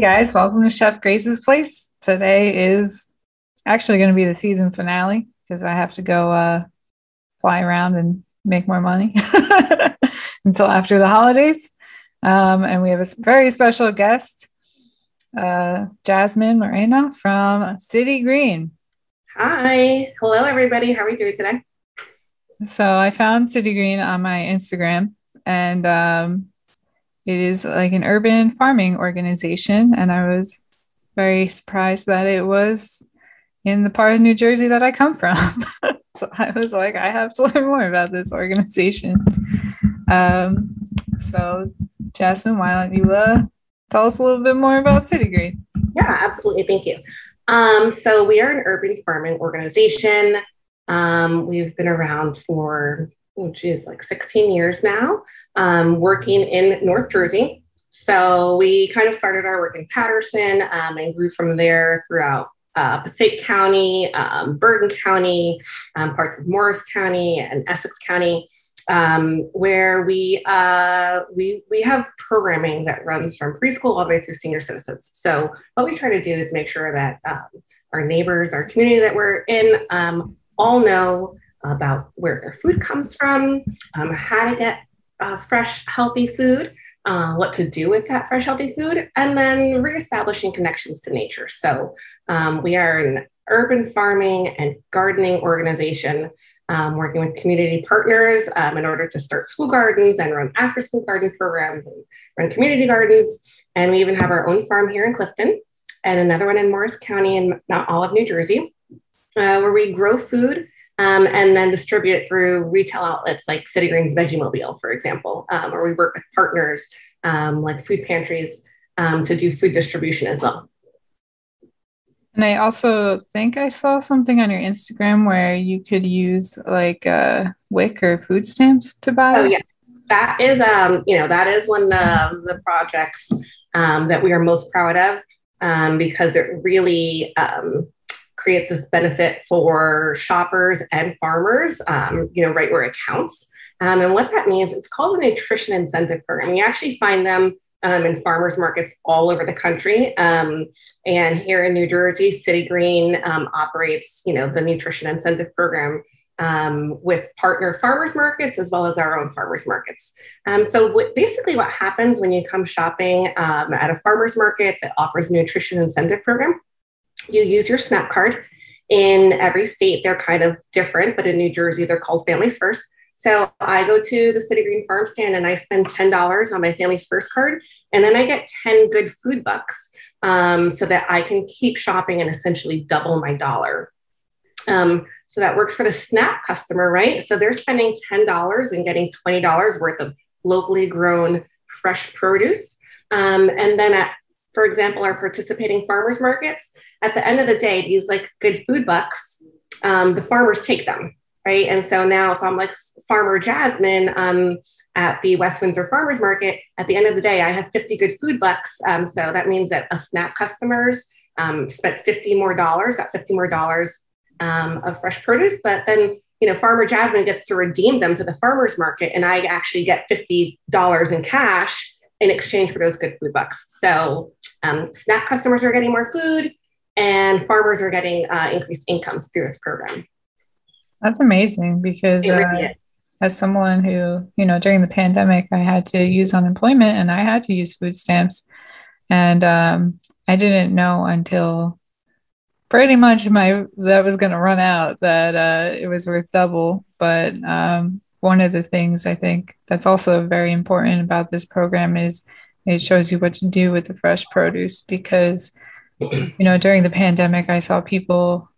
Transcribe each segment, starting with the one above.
guys, welcome to Chef Grace's Place. Today is actually going to be the season finale because I have to go uh, fly around and make more money until after the holidays. Um, and we have a very special guest, uh, Jasmine Moreano from City Green. Hi. Hello, everybody. How are we doing today? So I found City Green on my Instagram and um, it is like an urban farming organization. And I was very surprised that it was in the part of New Jersey that I come from. so I was like, I have to learn more about this organization. Um, so, Jasmine, why don't you uh, tell us a little bit more about City Green? Yeah, absolutely. Thank you. Um, so, we are an urban farming organization. Um, we've been around for, which is like 16 years now, um, working in North Jersey. So, we kind of started our work in Paterson um, and grew from there throughout uh, Passaic County, um, Bergen County, um, parts of Morris County, and Essex County, um, where we uh, we we have programming that runs from preschool all the way through senior citizens. So what we try to do is make sure that um, our neighbors, our community that we're in, um, all know about where their food comes from, um, how to get uh, fresh, healthy food uh, what to do with that fresh, healthy food, and then reestablishing connections to nature. So um, we are an urban farming and gardening organization um, working with community partners um, in order to start school gardens and run after school garden programs and run community gardens. And we even have our own farm here in Clifton and another one in Morris County and not all of New Jersey, uh, where we grow food um, and then distribute it through retail outlets like City Green's Vegemobile, for example, um, or we work with partners um, like food pantries um, to do food distribution as well. And I also think I saw something on your Instagram where you could use like uh, WIC or food stamps to buy. Oh yeah, that is um, you know that is one of the, the projects um, that we are most proud of um, because it really um, creates this benefit for shoppers and farmers, um, you know, right where it counts. Um, and what that means, it's called a nutrition incentive program. You actually find them um, in farmers markets all over the country. Um, and here in New Jersey, City Green um, operates, you know, the nutrition incentive program um, with partner farmers markets as well as our own farmers markets. Um, so w- basically, what happens when you come shopping um, at a farmers market that offers a nutrition incentive program, you use your SNAP card. In every state, they're kind of different, but in New Jersey, they're called Families First. So I go to the City Green Farm stand and I spend $10 on my Families First card, and then I get 10 good food bucks um, so that I can keep shopping and essentially double my dollar. Um, so that works for the SNAP customer, right? So they're spending $10 and getting $20 worth of locally grown fresh produce. Um, and then at for example, our participating farmers markets, at the end of the day, these like good food bucks, um, the farmers take them, right? And so now, if I'm like Farmer Jasmine um, at the West Windsor Farmers Market, at the end of the day, I have 50 good food bucks. Um, so that means that a SNAP customers um, spent 50 more dollars, got 50 more dollars um, of fresh produce, but then you know, Farmer Jasmine gets to redeem them to the farmers market, and I actually get $50 in cash in exchange for those good food bucks. So um, SNAP customers are getting more food, and farmers are getting uh, increased incomes through this program. That's amazing because uh, as someone who, you know, during the pandemic, I had to use unemployment and I had to use food stamps. And um, I didn't know until pretty much my that was going to run out that uh, it was worth double. But um, one of the things I think that's also very important about this program is it shows you what to do with the fresh produce because you know during the pandemic i saw people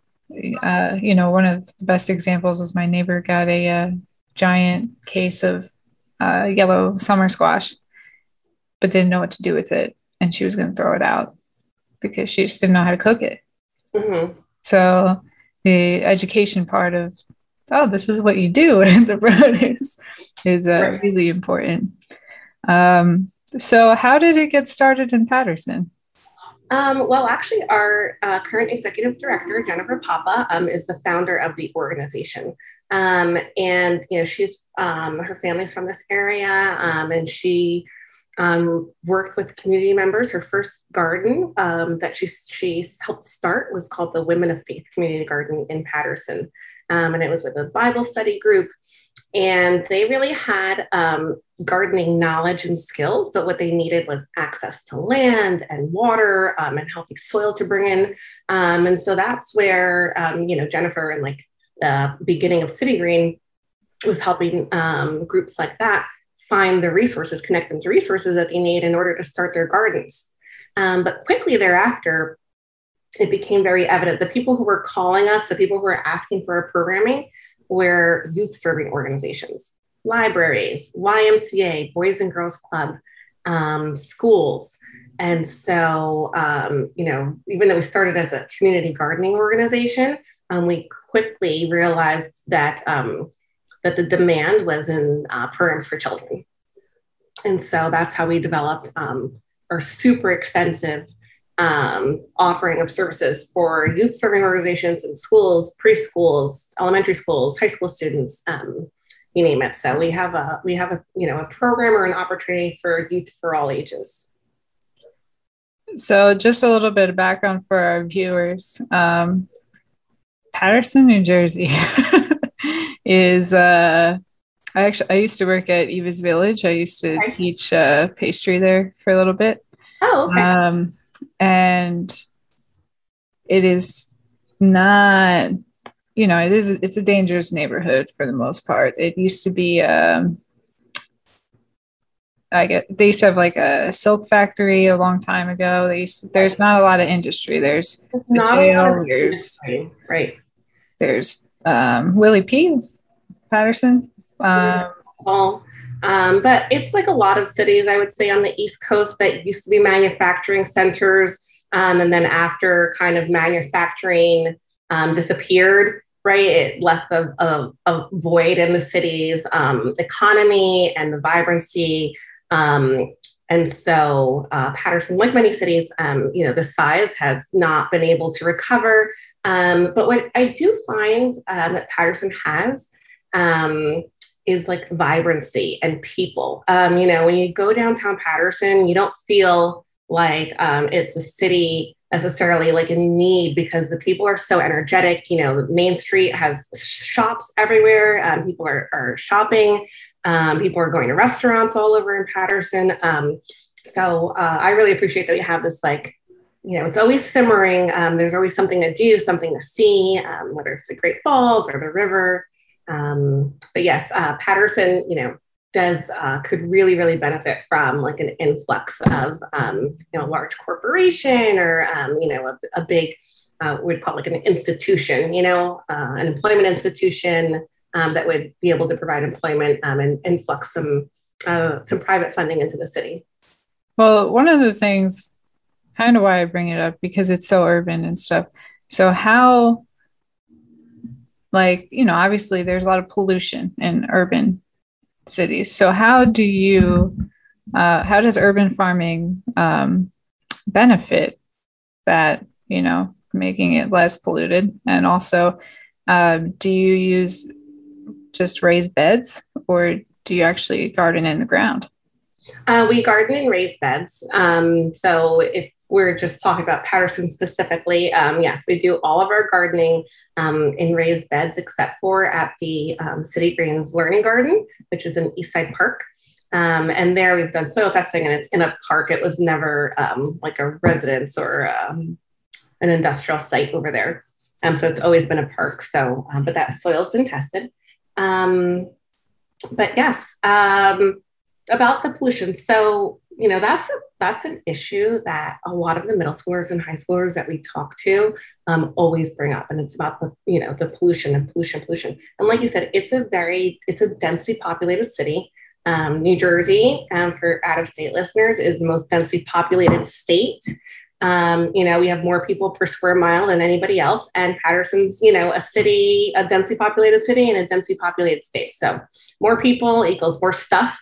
uh, you know one of the best examples was my neighbor got a, a uh, giant case of uh, yellow summer squash but didn't know what to do with it and she was going to throw it out because she just didn't know how to cook it mm-hmm. so the education part of oh this is what you do with the produce is uh, right. really important um, so, how did it get started in Paterson? Um, well, actually, our uh, current executive director, Jennifer Papa, um, is the founder of the organization. Um, and, you know, she's, um, her family's from this area, um, and she um, worked with community members. Her first garden um, that she, she helped start was called the Women of Faith Community Garden in Paterson. Um, and it was with a Bible study group. And they really had um, gardening knowledge and skills, but what they needed was access to land and water um, and healthy soil to bring in. Um, and so that's where, you know, Jennifer and like the beginning of City Green was helping groups like that find the resources, connect them to resources that they need in order to start their gardens. Um, but quickly thereafter, it became very evident the people who were calling us, the people who were asking for our programming, were youth serving organizations, libraries, YMCA, Boys and Girls Club, um, schools. And so, um, you know, even though we started as a community gardening organization, um, we quickly realized that um, that the demand was in uh, programs for children. And so that's how we developed um, our super extensive um, offering of services for youth serving organizations and schools, preschools, elementary schools, high school students, um, you name it. So we have a we have a you know a program or an opportunity for youth for all ages. So just a little bit of background for our viewers. Um, Paterson, New Jersey is uh I actually I used to work at Eva's Village. I used to okay. teach uh, pastry there for a little bit. Oh, okay. Um, and it is not, you know, it is it's a dangerous neighborhood for the most part. It used to be um, I get they used to have like a silk factory a long time ago. They used to, there's not a lot of industry. There's the jail. There's right. There's um, Willie P. Paterson. Um, um, but it's like a lot of cities, I would say, on the East Coast that used to be manufacturing centers. Um, and then after kind of manufacturing um, disappeared, right, it left a, a, a void in the city's um, economy and the vibrancy. Um, and so uh, Paterson, like many cities, um, you know, the size has not been able to recover. Um, but what I do find um, that Paterson has um, is like vibrancy and people. Um, you know, when you go downtown Paterson, you don't feel like um, it's a city necessarily like in need because the people are so energetic. You know, Main Street has shops everywhere. Um, people are, are shopping. Um, people are going to restaurants all over in Paterson. Um, so uh, I really appreciate that we have this like you know, it's always simmering. Um, there's always something to do, something to see, um, whether it's the Great Falls or the river. Um, but yes, uh, Paterson, you know, does uh, could really really benefit from like an influx of um, you know a large corporation or um, you know a, a big uh, we'd call it like an institution, you know, uh, an employment institution um, that would be able to provide employment and influx some uh, some private funding into the city. Well, one of the things, kind of why I bring it up because it's so urban and stuff. So how like you know obviously there's a lot of pollution in urban cities. So how do you uh, how does urban farming um, benefit that you know making it less polluted? And also uh, do you use just raised beds or do you actually garden in the ground? Uh, we garden in raised beds. Um, so if we're just talking about Paterson specifically, um, yes, we do all of our gardening um, in raised beds except for at the um, City Greens Learning Garden, which is in Eastside Park. Um, and there we've done soil testing and it's in a park. It was never um, like a residence or um, an industrial site over there. so it's always been a park. So, but that soil's been tested. but yes, about the pollution. So you know that's a, that's an issue that a lot of the middle schoolers and high schoolers that we talk to um, always bring up and it's about the you know the pollution and pollution pollution. And like you said it's a very it's a densely populated city. Um, new jersey um, for out of state listeners is the most densely populated state. Um, you know we have more people per square mile than anybody else and paterson's you know a city a densely populated city and a densely populated state. So more people equals more stuff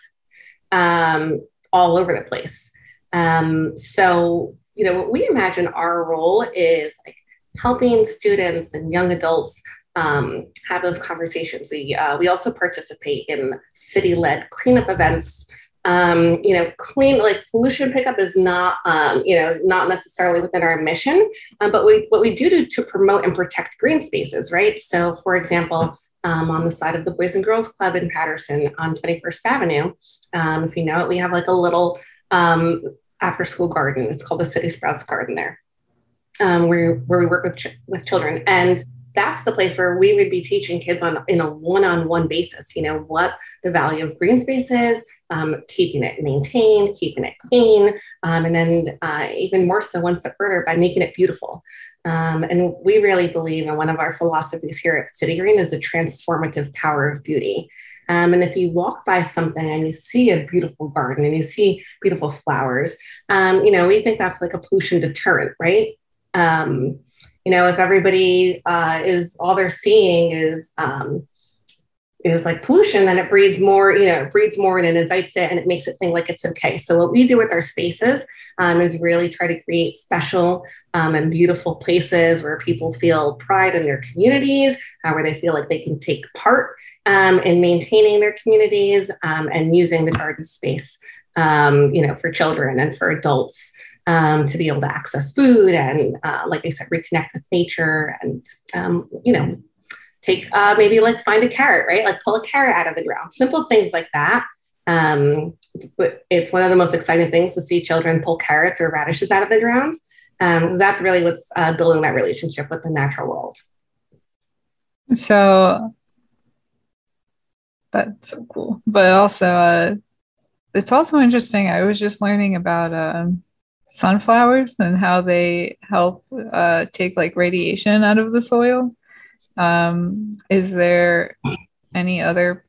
um, all over the place. Um, so, you know, what we imagine our role is like helping students and young adults um, have those conversations. We uh, we also participate in city-led cleanup events um, you know, clean like pollution pickup is not, um, you know, is not necessarily within our mission, um, but we what we do to, to promote and protect green spaces, right? So, for example, um, on the side of the Boys and Girls Club in Paterson on 21st Avenue, um, if you know it, we have like a little um, after school garden. It's called the City Sprouts Garden there, where where we work with ch- with children and that's the place where we would be teaching kids on in a one-on-one basis you know what the value of green space is um, keeping it maintained keeping it clean um, and then uh, even more so one step further by making it beautiful. Um, and we really believe in one of our philosophies here at city green is the transformative power of beauty. Um, and if you walk by something and you see a beautiful garden and you see beautiful flowers um, you know we think that's like a pollution deterrent right? Um, you know if everybody uh, is all they're seeing is um, is like pollution then it breeds more you know it breeds more and it invites it and it makes it think like it's okay. So what we do with our spaces um, is really try to create special um, and beautiful places where people feel pride in their communities uh, where they feel like they can take part um, in maintaining their communities um, and using the garden space um, you know for children and for adults um, to be able to access food and, uh, like I said, reconnect with nature and, you know, take uh, maybe like find a carrot, right? Like pull a carrot out of the ground, simple things like that. Um, it's one of the most exciting things to see children pull carrots or radishes out of the ground. Um, that's really what's uh, building that relationship with the natural world. So that's so cool. But also, uh, it's also interesting. I was just learning about um, sunflowers and how they help uh, take like radiation out of the soil. Um, is there any other?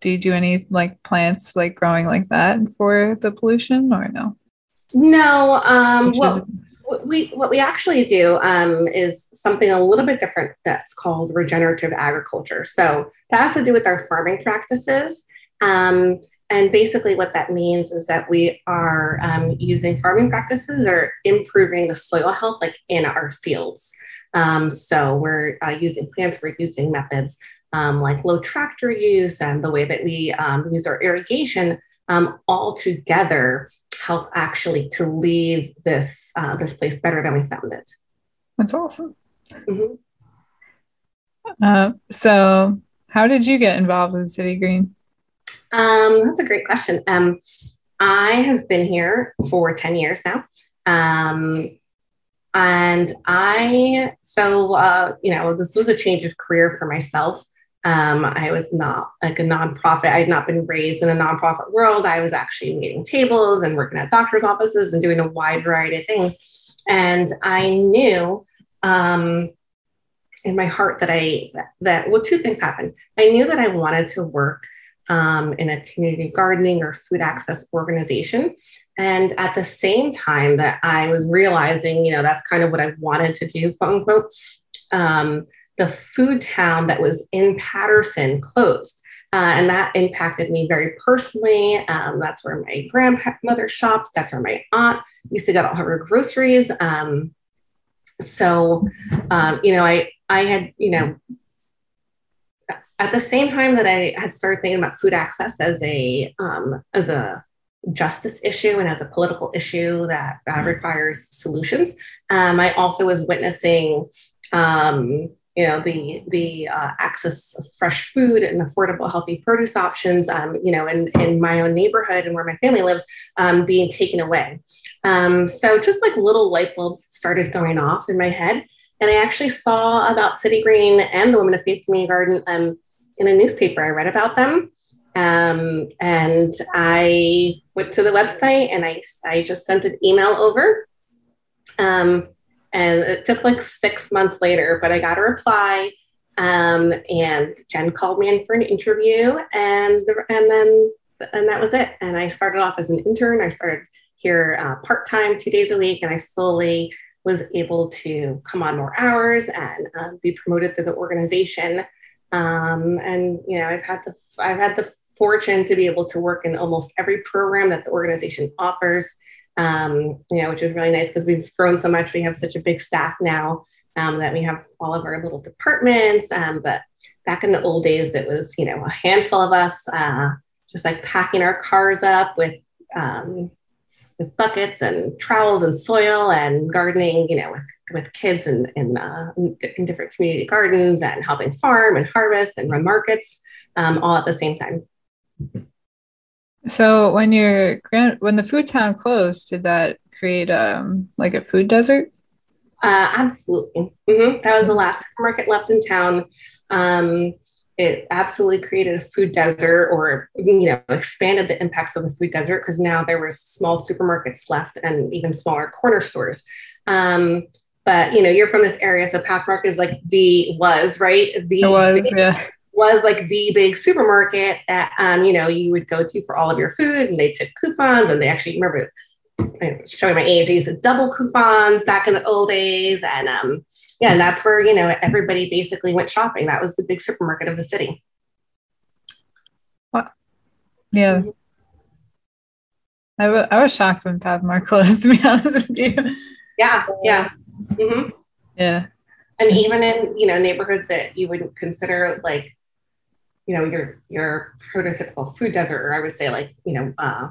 Do you do any like plants like growing like that for the pollution or no? No. Um, well, we what we actually do um, is something a little bit different. That's called regenerative agriculture. So that has to do with our farming practices. Um, and basically, what that means is that we are um, using farming practices or improving the soil health, like in our fields. Um, so we're uh, using plants, we're using methods um, like low tractor use and the way that we um, use our irrigation um, all together help actually to leave this uh, this place better than we found it. That's awesome. Mm-hmm. Uh, so, how did you get involved in City Green? Um, that's a great question. Um, I have been here for 10 years now. Um, and I, so, uh, you know, this was a change of career for myself. Um, I was not like a nonprofit. I had not been raised in a nonprofit world. I was actually meeting tables and working at doctor's offices and doing a wide variety of things. And I knew um, in my heart that I, that, well, two things happened. I knew that I wanted to work um, in a community gardening or food access organization. And at the same time that I was realizing, you know, that's kind of what I wanted to do, quote unquote, um, the food town that was in Paterson closed. Uh, and that impacted me very personally. Um, that's where my grandmother shopped. That's where my aunt used to get all her groceries. Um, so, um, you know, I I had you know at the same time that I had started thinking about food access as a um, as a justice issue and as a political issue that uh, requires solutions, um, I also was witnessing, um, you know, the the uh, access of fresh food and affordable, healthy produce options, um, you know, in in my own neighborhood and where my family lives, um, being taken away. Um, so just like little light bulbs started going off in my head. And I actually saw about City Green and the Women of Faith Community Garden um, in a newspaper. I read about them. Um, and I went to the website and I, I just sent an email over. Um, and it took like six months later, but I got a reply. Um, and Jen called me in for an interview, and the, and then and that was it. And I started off as an intern. I started here uh, part time, two days a week, and I slowly was able to come on more hours and uh, be promoted through the organization. Um, and you know, I've had the I've had the fortune to be able to work in almost every program that the organization offers. Um, you know, which is really nice because we've grown so much. We have such a big staff now um, that we have all of our little departments. Um, but back in the old days, it was you know a handful of us. Uh, just like packing our cars up with um, with buckets and trowels and soil and gardening, you know, with, with kids in, in, uh, in different community gardens and helping farm and harvest and run markets um, all at the same time. So when your grand when the food town closed, did that create um like a food desert? Uh, absolutely. Mm-hmm. That was the last market left in town. Um, it absolutely created a food desert or you know expanded the impacts of the food desert because now there was small supermarkets left and even smaller corner stores um, but you know you're from this area so pathmark is like the was right the it was big, yeah was like the big supermarket that um, you know you would go to for all of your food and they took coupons and they actually remember showing my age, I used to double coupons back in the old days. And um, yeah, and that's where, you know, everybody basically went shopping. That was the big supermarket of the city. What? Yeah. Mm-hmm. I, w- I was shocked when Pathmark closed, to be honest with you. Yeah, yeah. Mm-hmm. Yeah. And even in, you know, neighborhoods that you wouldn't consider like, you know, your your prototypical food desert, or I would say like, you know, uh,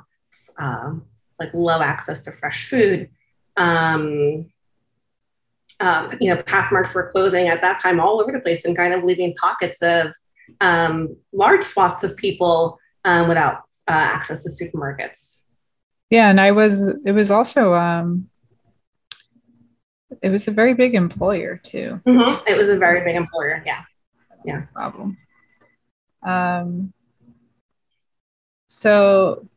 um, like low access to fresh food. Um, um, you know, pathmarks were closing at that time all over the place and kind of leaving pockets of um, large swaths of people um, without uh, access to supermarkets. Yeah, and I was. It was also. Um, it was a very big employer too. Mm-hmm. It was a very big employer. Yeah. Yeah. Problem. Um. So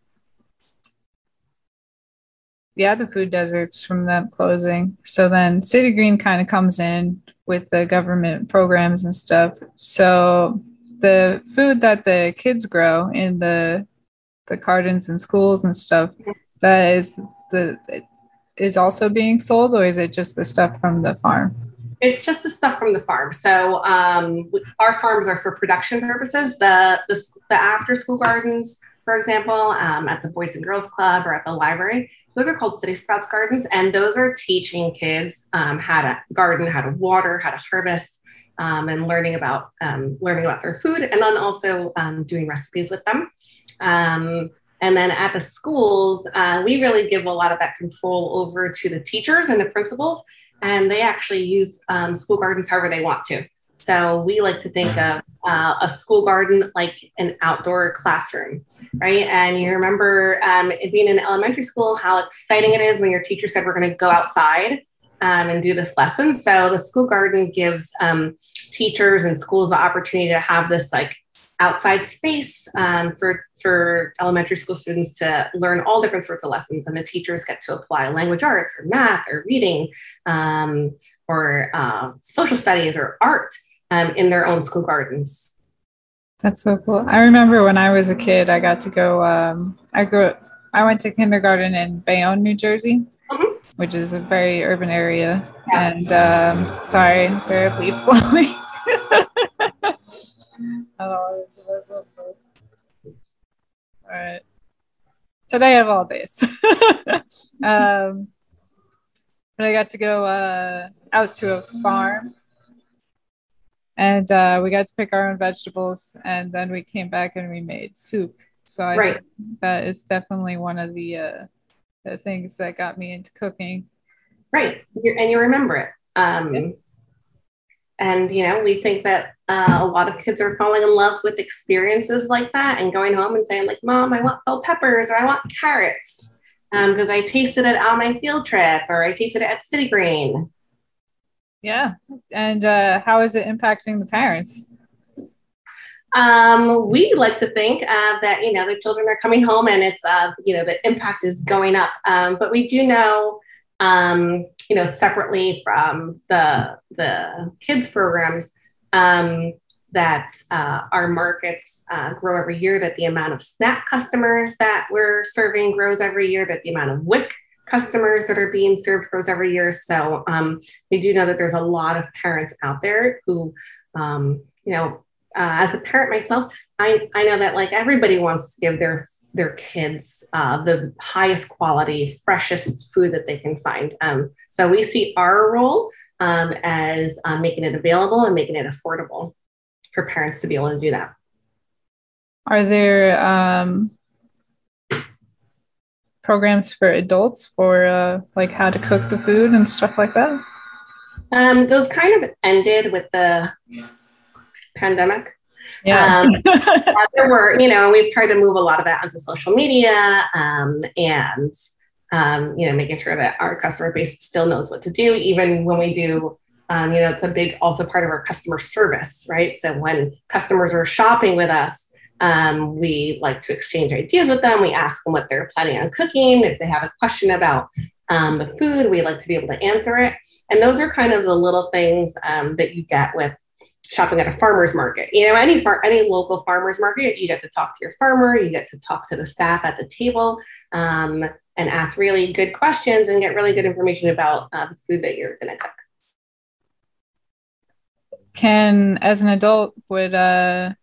the food deserts from them closing. So then City Green kind of comes in with the government programs and stuff. So the food that the kids grow in the the gardens and schools and stuff, that is the is also being sold, or is it just the stuff from the farm? It's just the stuff from the farm. So um, our farms are for production purposes. The the, the after school gardens, for example, um, at the Boys and Girls Club or at the library, those are called City Sprouts Gardens, and those are teaching kids um, how to garden, how to water, how to harvest, um, and learning about um, learning about their food, and then also um, doing recipes with them. Um, and then at the schools, uh, we really give a lot of that control over to the teachers and the principals, and they actually use school gardens however they want to. So we like to think of uh, a school garden like an outdoor classroom, right? And you remember um, being in elementary school, how exciting it is when your teacher said, we're going to go outside um, and do this lesson. So the school garden gives um, teachers and schools the opportunity to have this like outside space um, for for elementary school students to learn all different sorts of lessons, and the teachers get to apply language arts or math or reading um, or uh, social studies or art um, in their own school gardens. That's so cool. I remember when I was a kid, I got to go. Um, I grew. I went to kindergarten in Bayonne, New Jersey, mm-hmm. which is a very urban area. Yeah. And um, sorry, there are leaf blowing. oh, it's so cool. All right. Today of all days. um, but I got to go uh, out to a farm and uh, we got to pick our own vegetables and then we came back and we made soup. So I right. that is definitely one of the uh, the things that got me into cooking. Right. And you remember it. Um, yeah. and you know we think that uh, a lot of kids are falling in love with experiences like that and going home and saying like mom i want bell peppers or i want carrots because um, i tasted it on my field trip or i tasted it at city green yeah. And uh, how is it impacting the parents? Um, we like to think uh, that you know the children are coming home and it's uh, you know the impact is going up. Um, but we do know um, you know separately from the the kids programs um, that uh, our markets uh, grow every year. That the amount of SNAP customers that we're serving grows every year. That the amount of WIC customers that are being served grows every year. So um, we do know that there's a lot of parents out there who, um, you know, uh, as a parent myself, I, I know that like everybody wants to give their their kids uh, the highest quality, freshest food that they can find. Um, so we see our role um, as uh, making it available and making it affordable for parents to be able to do that. are there um, programs for adults for uh, like how to cook the food and stuff like that? Um, those kind of ended with the pandemic. Yeah. um, there were, you know, we've tried to move a lot of that onto social media um, and, um, you know, making sure that our customer base still knows what to do, even when we do, um, you know, it's a big also part of our customer service, right? So when customers are shopping with us, um, we like to exchange ideas with them. We ask them what they're planning on cooking. If they have a question about um, the food, we like to be able to answer it. And those are kind of the little things um, that you get with shopping at a farmer's market. You know, any far, any local farmer's market, you get to talk to your farmer, you get to talk to the staff at the table, um, and ask really good questions and get really good information about uh, the food that you're going to cook. Can, as an adult, would uh,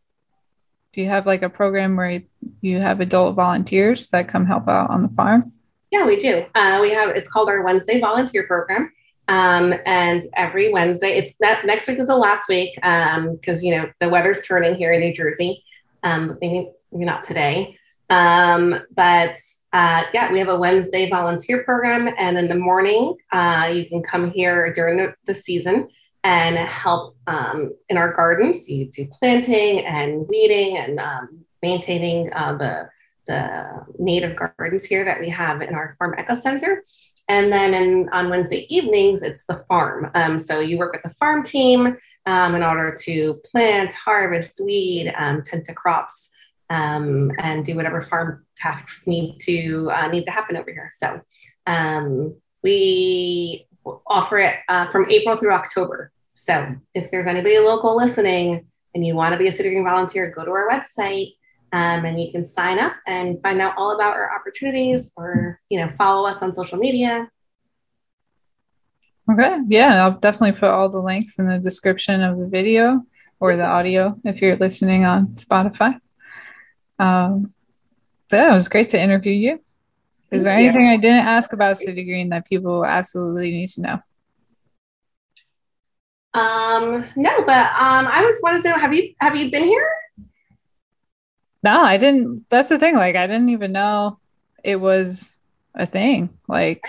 do you have like a program where you have adult volunteers that come help out on the farm? Yeah, we do. Uh, we have it's called our Wednesday volunteer program. Um, and every Wednesday, it's that next week is the last week because um, you know the weather's turning here in New Jersey. Um, maybe maybe not today, um, but uh, yeah, we have a Wednesday volunteer program, and in the morning uh, you can come here during the, the season and help um, in our gardens. You do planting and weeding and um, maintaining uh, the, the native gardens here that we have in our farm eco center. And then in, on Wednesday evenings, it's the farm. Um, so you work with the farm team um, in order to plant, harvest, weed, um, tend to crops, um, and do whatever farm tasks need to uh, need to happen over here. So we offer it uh, from April through October. So if there's anybody local listening and you want to be a City Green volunteer, go to our website um, and you can sign up and find out all about our opportunities or you know follow us on social media. Okay, yeah, I'll definitely put all the links in the description of the video or the audio if you're listening on Spotify. Um, yeah, it was great to interview you. Is there anything. I didn't ask about City Green that people absolutely need to know? Um, no, but um, I was wanted to know have you have you been here? No, I didn't. That's the thing. Like, I didn't even know it was a thing. Like,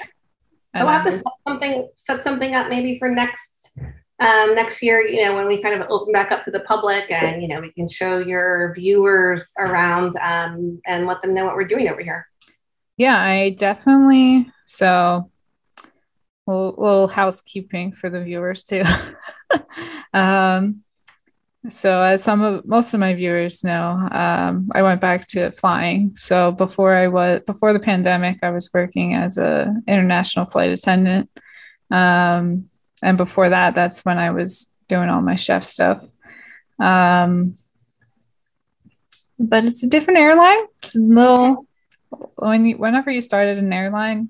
we'll have to set something set something up maybe for next um, next year. You know, when we kind of open back up to the public, and you know, we can show your viewers around um, and let them know what we're doing over here. Yeah, I definitely. So little, little housekeeping for the viewers too. um, so as some of most of my viewers know, um, I went back to flying. So before I was before the pandemic, I was working as a international flight attendant. Um, and before that, that's when I was doing all my chef stuff. Um, but it's a different airline. It's a little when you, whenever you started an airline,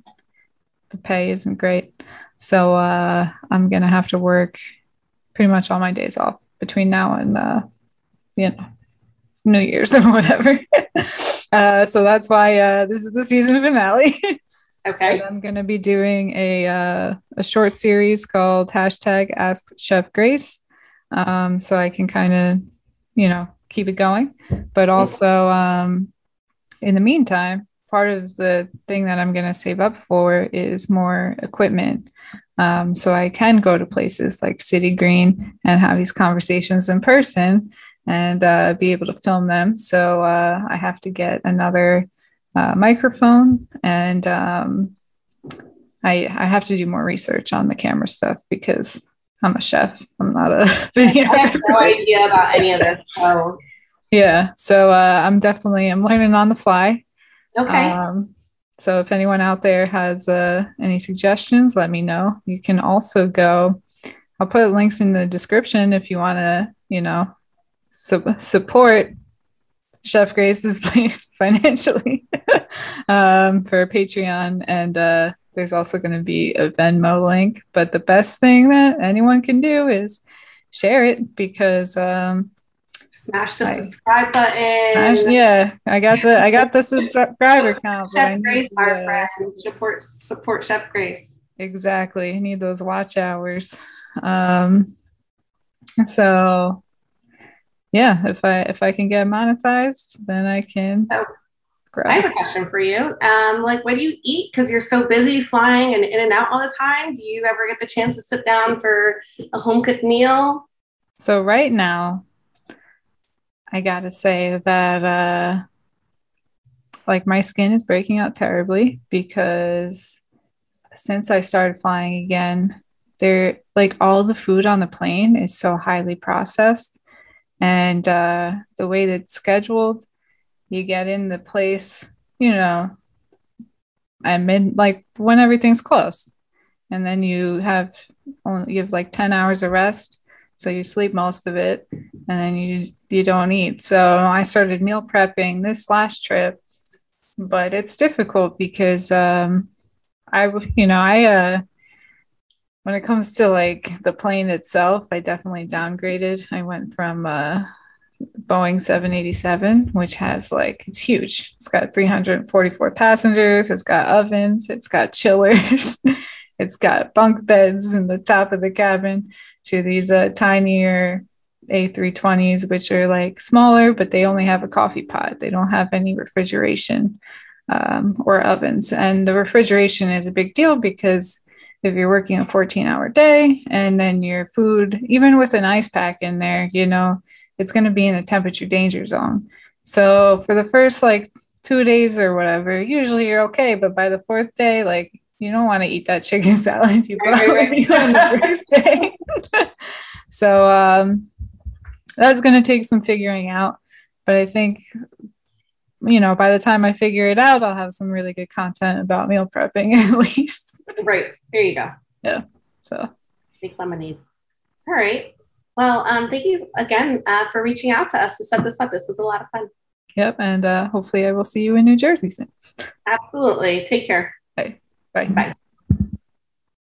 the pay isn't great. So uh, I'm gonna have to work pretty much all my days off between now and uh, you know New Year's or whatever. uh, so that's why uh, this is the season finale. okay. I'm gonna be doing a uh, a short series called hashtag Ask Chef Grace, um, so I can kind of you know keep it going, but also um, in the meantime part of the thing that I'm going to save up for is more equipment. Um, so I can go to places like City Green and have these conversations in person and uh, be able to film them. So uh, I have to get another uh, microphone and um, I, I have to do more research on the camera stuff because I'm a chef. I'm not a video. I have no idea about any of this. So. Yeah, so uh, I'm definitely I'm learning on the fly. Okay. Um, so if anyone out there has uh, any suggestions, let me know. You can also go. I'll put links in the description if you want to, you know, su- support Chef Grace's place financially um, for Patreon. And uh, there's also going to be a Venmo link. But the best thing that anyone can do is share it because um, Smash the subscribe button. Smash, yeah, I got the I got the subscriber count. Chef Grace, our friends, support support Chef Grace. Exactly. I need those watch hours. Um, so yeah, if I if I can get monetized, then I can. Oh, I have a question for you. Um, like, what do you eat? Because you're so busy flying and in and out all the time. Do you ever get the chance to sit down for a home cooked meal? So right now, I gotta say that uh, like my skin is breaking out terribly because since I started flying again, there like all the food on the plane is so highly processed and uh, the way that it's scheduled you get in the place you know I'm in like when everything's close. And then you have only you have like 10 hours of rest so you sleep most of it and then you you don't eat so i started meal prepping this last trip but it's difficult because um i you know i uh when it comes to like the plane itself, I definitely downgraded. I went from uh, Boeing 787, which has like, it's huge. It's got 344 passengers, it's got ovens, it's got chillers, it's got bunk beds in the top of the cabin, to these uh, tinier A320s, which are like smaller, but they only have a coffee pot. They don't have any refrigeration um, or ovens. And the refrigeration is a big deal because if you're working a 14 hour day and then your food, even with an ice pack in there, you know, it's going to be in a temperature danger zone. So for the first like two days or whatever, usually you're okay. But by the fourth day, like you don't want to eat that chicken salad you brought with you on the first day. so um, that's going to take some figuring out. But I think you know, by the time I figure it out, I'll have some really good content about meal prepping at least. Right. There you go. Yeah. So make lemonade. All right. Well, um, thank you again uh, for reaching out to us to set this up. This was a lot of fun. Yep. And uh, hopefully I will see you in New Jersey soon. Absolutely. Take care. Bye. Bye.